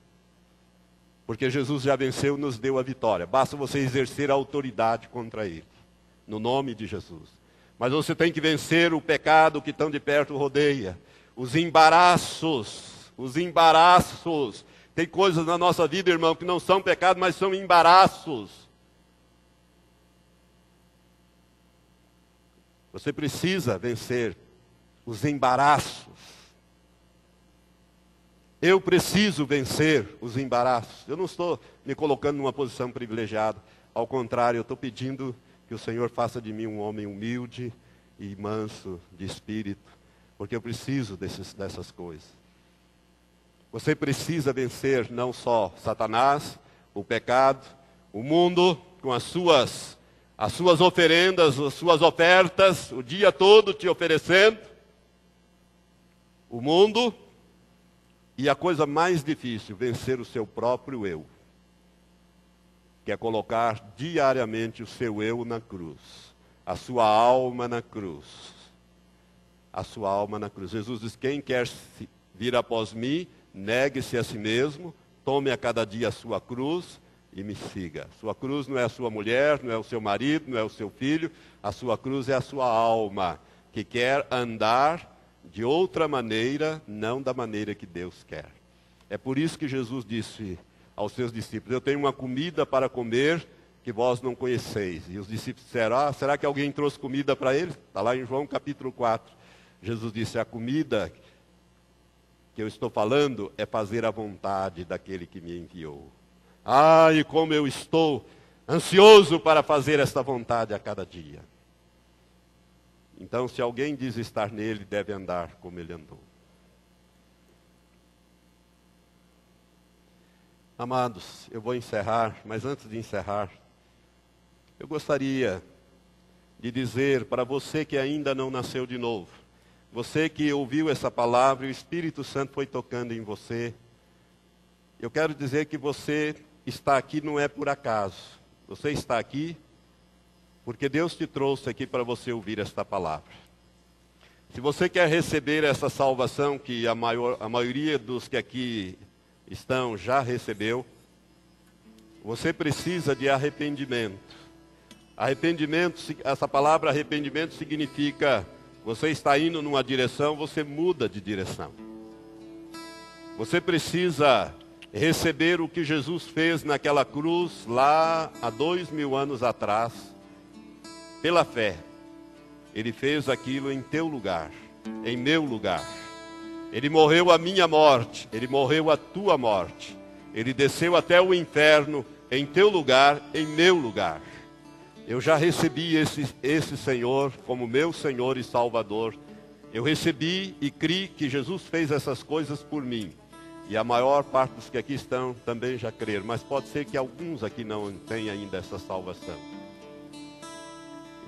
Porque Jesus já venceu e nos deu a vitória. Basta você exercer a autoridade contra ele. No nome de Jesus. Mas você tem que vencer o pecado que tão de perto rodeia. Os embaraços. Os embaraços. Tem coisas na nossa vida, irmão, que não são pecado, mas são embaraços. Você precisa vencer os embaraços. Eu preciso vencer os embaraços. Eu não estou me colocando numa posição privilegiada. Ao contrário, eu estou pedindo que o Senhor faça de mim um homem humilde e manso de espírito, porque eu preciso desses, dessas coisas. Você precisa vencer não só Satanás, o pecado, o mundo com as suas as suas oferendas, as suas ofertas, o dia todo te oferecendo. O mundo e a coisa mais difícil, vencer o seu próprio eu. Que é colocar diariamente o seu eu na cruz. A sua alma na cruz. A sua alma na cruz. Jesus diz: quem quer vir após mim, negue-se a si mesmo, tome a cada dia a sua cruz e me siga. Sua cruz não é a sua mulher, não é o seu marido, não é o seu filho. A sua cruz é a sua alma, que quer andar de outra maneira, não da maneira que Deus quer. É por isso que Jesus disse aos seus discípulos: Eu tenho uma comida para comer que vós não conheceis. E os discípulos disseram: Ah, será que alguém trouxe comida para eles? Está lá em João capítulo 4. Jesus disse: A comida que eu estou falando é fazer a vontade daquele que me enviou. Ah, e como eu estou ansioso para fazer esta vontade a cada dia. Então, se alguém diz estar nele, deve andar como ele andou. Amados, eu vou encerrar, mas antes de encerrar, eu gostaria de dizer para você que ainda não nasceu de novo, você que ouviu essa palavra e o Espírito Santo foi tocando em você, eu quero dizer que você está aqui não é por acaso. Você está aqui porque Deus te trouxe aqui para você ouvir esta palavra. Se você quer receber essa salvação que a, maior, a maioria dos que aqui estão já recebeu, você precisa de arrependimento. Arrependimento, essa palavra arrependimento significa você está indo numa direção, você muda de direção. Você precisa receber o que Jesus fez naquela cruz lá há dois mil anos atrás pela fé. Ele fez aquilo em teu lugar, em meu lugar. Ele morreu a minha morte, ele morreu a tua morte. Ele desceu até o inferno em teu lugar, em meu lugar. Eu já recebi esse, esse Senhor como meu Senhor e Salvador. Eu recebi e criei que Jesus fez essas coisas por mim. E a maior parte dos que aqui estão também já creram, mas pode ser que alguns aqui não tenham ainda essa salvação.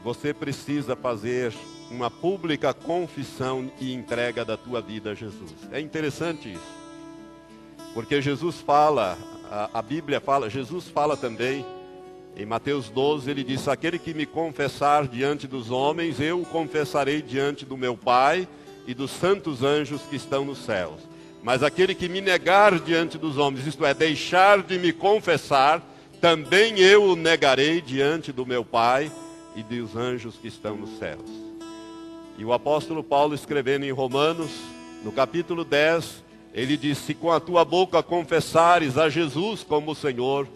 Você precisa fazer uma pública confissão e entrega da tua vida a Jesus. É interessante isso. Porque Jesus fala, a, a Bíblia fala, Jesus fala também, em Mateus 12, ele diz: Aquele que me confessar diante dos homens, eu o confessarei diante do meu Pai e dos santos anjos que estão nos céus. Mas aquele que me negar diante dos homens, isto é, deixar de me confessar, também eu o negarei diante do meu Pai e dos anjos que estão nos céus. E o apóstolo Paulo, escrevendo em Romanos, no capítulo 10, ele diz: Se com a tua boca confessares a Jesus como Senhor,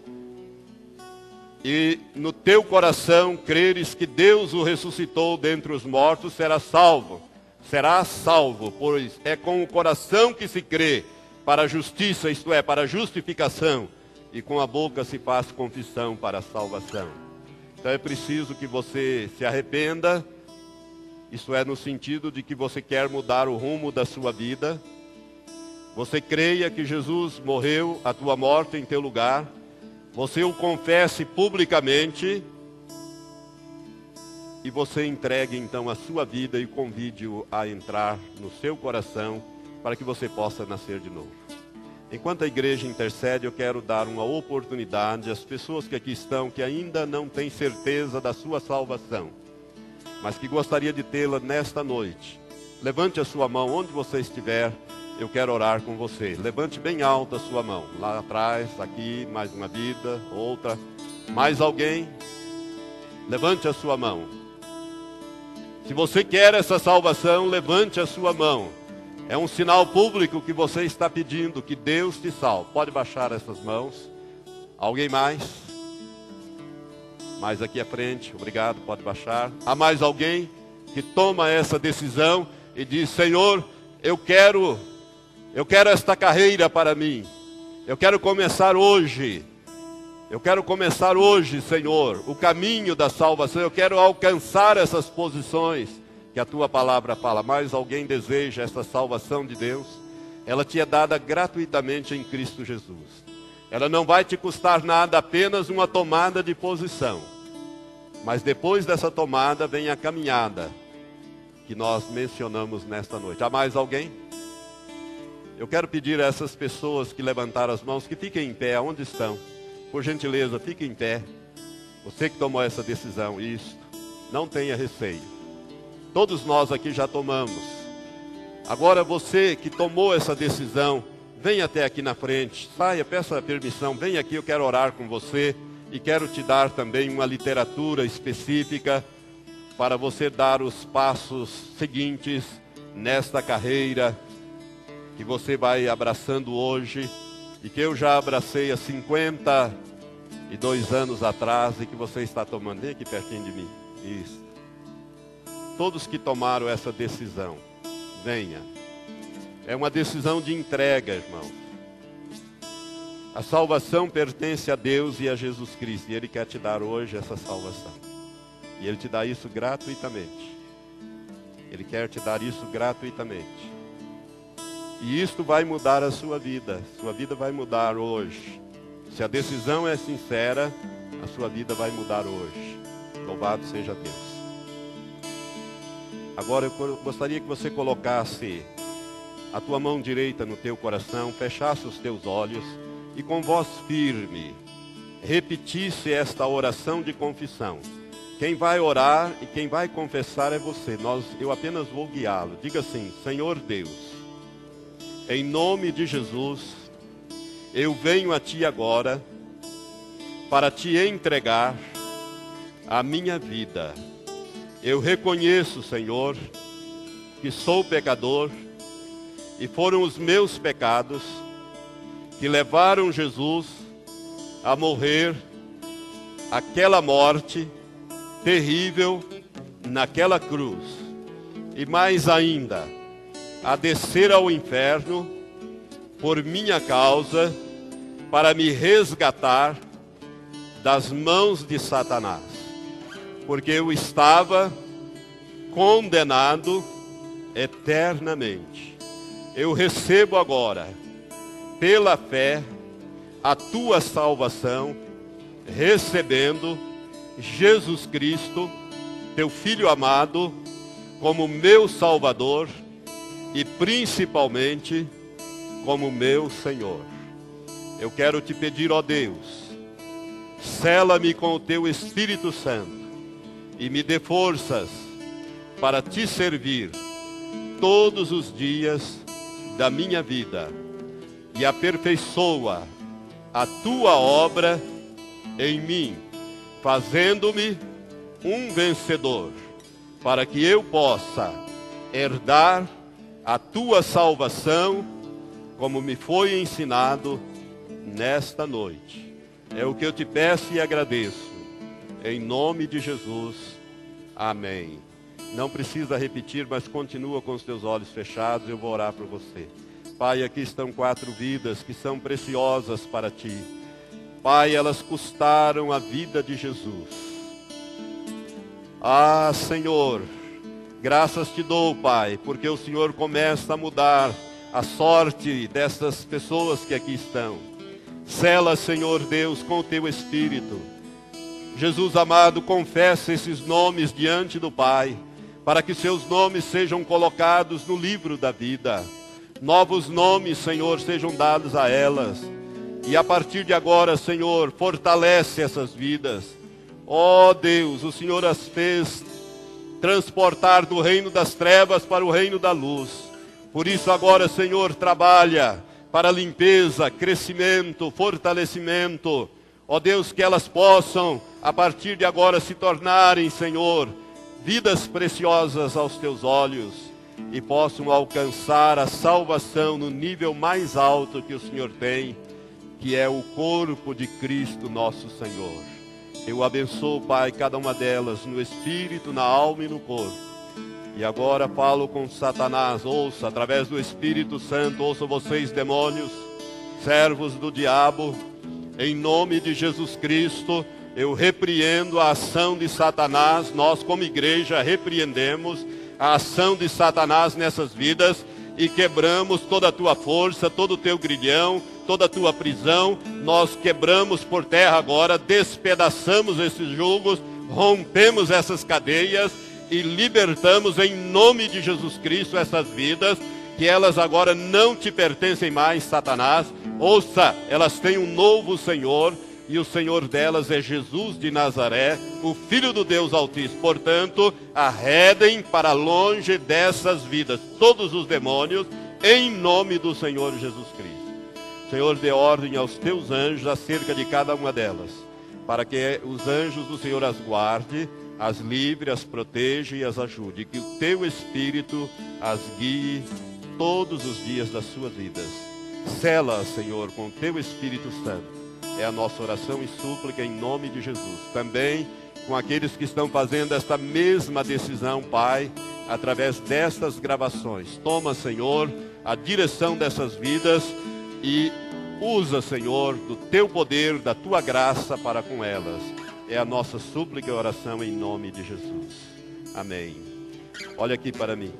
e no teu coração creres que Deus o ressuscitou dentre os mortos, serás salvo será salvo, pois é com o coração que se crê para a justiça, isto é, para a justificação, e com a boca se faz confissão para a salvação. Então é preciso que você se arrependa, isto é, no sentido de que você quer mudar o rumo da sua vida. Você creia que Jesus morreu a tua morte em teu lugar. Você o confesse publicamente e você entregue então a sua vida e convide-o a entrar no seu coração para que você possa nascer de novo. Enquanto a igreja intercede, eu quero dar uma oportunidade às pessoas que aqui estão que ainda não têm certeza da sua salvação, mas que gostaria de tê-la nesta noite. Levante a sua mão onde você estiver, eu quero orar com você. Levante bem alta a sua mão, lá atrás, aqui, mais uma vida, outra. Mais alguém? Levante a sua mão. Se você quer essa salvação, levante a sua mão. É um sinal público que você está pedindo que Deus te salve. Pode baixar essas mãos. Alguém mais? Mais aqui à frente, obrigado, pode baixar. Há mais alguém que toma essa decisão e diz: Senhor, eu quero, eu quero esta carreira para mim. Eu quero começar hoje. Eu quero começar hoje, Senhor, o caminho da salvação. Eu quero alcançar essas posições que a tua palavra fala. Mas alguém deseja essa salvação de Deus? Ela te é dada gratuitamente em Cristo Jesus. Ela não vai te custar nada, apenas uma tomada de posição. Mas depois dessa tomada vem a caminhada que nós mencionamos nesta noite. Há mais alguém? Eu quero pedir a essas pessoas que levantaram as mãos que fiquem em pé, onde estão. Por gentileza, fique em pé. Você que tomou essa decisão, isso. Não tenha receio. Todos nós aqui já tomamos. Agora você que tomou essa decisão, venha até aqui na frente. Saia, peça permissão. Venha aqui, eu quero orar com você. E quero te dar também uma literatura específica para você dar os passos seguintes nesta carreira que você vai abraçando hoje e que eu já abracei há 52 anos atrás e que você está tomando. Vem aqui pertinho de mim. Isso. Todos que tomaram essa decisão, venha. É uma decisão de entrega, irmão. A salvação pertence a Deus e a Jesus Cristo. E Ele quer te dar hoje essa salvação. E Ele te dá isso gratuitamente. Ele quer te dar isso gratuitamente. E isto vai mudar a sua vida. Sua vida vai mudar hoje. Se a decisão é sincera, a sua vida vai mudar hoje. Louvado seja Deus. Agora eu gostaria que você colocasse a tua mão direita no teu coração, fechasse os teus olhos e com voz firme repetisse esta oração de confissão. Quem vai orar e quem vai confessar é você. Nós, eu apenas vou guiá-lo. Diga assim: Senhor Deus, em nome de Jesus, eu venho a Ti agora para te entregar a minha vida. Eu reconheço, Senhor, que sou pecador e foram os meus pecados que levaram Jesus a morrer aquela morte terrível naquela cruz, e mais ainda, a descer ao inferno por minha causa, para me resgatar das mãos de Satanás, porque eu estava condenado eternamente. Eu recebo agora, pela fé, a tua salvação, recebendo Jesus Cristo, teu Filho amado, como meu Salvador e principalmente como meu Senhor. Eu quero te pedir, ó Deus, sela-me com o teu Espírito Santo e me dê forças para te servir todos os dias da minha vida e aperfeiçoa a tua obra em mim, fazendo-me um vencedor, para que eu possa herdar a tua salvação, como me foi ensinado nesta noite. É o que eu te peço e agradeço. Em nome de Jesus. Amém. Não precisa repetir, mas continua com os teus olhos fechados, eu vou orar por você. Pai, aqui estão quatro vidas que são preciosas para ti. Pai, elas custaram a vida de Jesus. Ah, Senhor, graças te dou, Pai, porque o Senhor começa a mudar a sorte dessas pessoas que aqui estão. Sela, Senhor Deus, com o teu Espírito. Jesus amado, confessa esses nomes diante do Pai para que seus nomes sejam colocados no livro da vida. Novos nomes, Senhor, sejam dados a elas. E a partir de agora, Senhor, fortalece essas vidas. Ó oh, Deus, o Senhor as fez transportar do reino das trevas para o reino da luz. Por isso agora, Senhor, trabalha para limpeza, crescimento, fortalecimento. Ó oh, Deus, que elas possam, a partir de agora, se tornarem, Senhor, vidas preciosas aos teus olhos e possam alcançar a salvação no nível mais alto que o Senhor tem, que é o corpo de Cristo nosso Senhor. Eu abençoo, Pai, cada uma delas no espírito, na alma e no corpo. E agora falo com Satanás, ouça, através do Espírito Santo, ouça vocês, demônios, servos do diabo, em nome de Jesus Cristo eu repreendo a ação de Satanás, nós como igreja repreendemos a ação de Satanás nessas vidas e quebramos toda a tua força, todo o teu grilhão, toda a tua prisão. Nós quebramos por terra agora, despedaçamos esses julgos, rompemos essas cadeias e libertamos em nome de Jesus Cristo essas vidas, que elas agora não te pertencem mais, Satanás. Ouça, elas têm um novo Senhor e o Senhor delas é Jesus de Nazaré, o Filho do Deus Altíssimo. Portanto, arredem para longe dessas vidas todos os demônios, em nome do Senhor Jesus Cristo. Senhor, dê ordem aos teus anjos acerca de cada uma delas, para que os anjos do Senhor as guarde, as livre, as proteja e as ajude, que o teu Espírito as guie todos os dias das suas vidas. Sela, Senhor, com o teu Espírito Santo é a nossa oração e súplica em nome de Jesus. Também com aqueles que estão fazendo esta mesma decisão, Pai, através destas gravações. Toma, Senhor, a direção dessas vidas e usa, Senhor, do teu poder, da tua graça para com elas. É a nossa súplica e oração em nome de Jesus. Amém. Olha aqui para mim.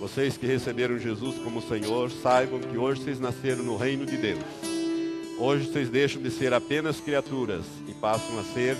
Vocês que receberam Jesus como Senhor, saibam que hoje vocês nasceram no reino de Deus. Hoje vocês deixam de ser apenas criaturas e passam a ser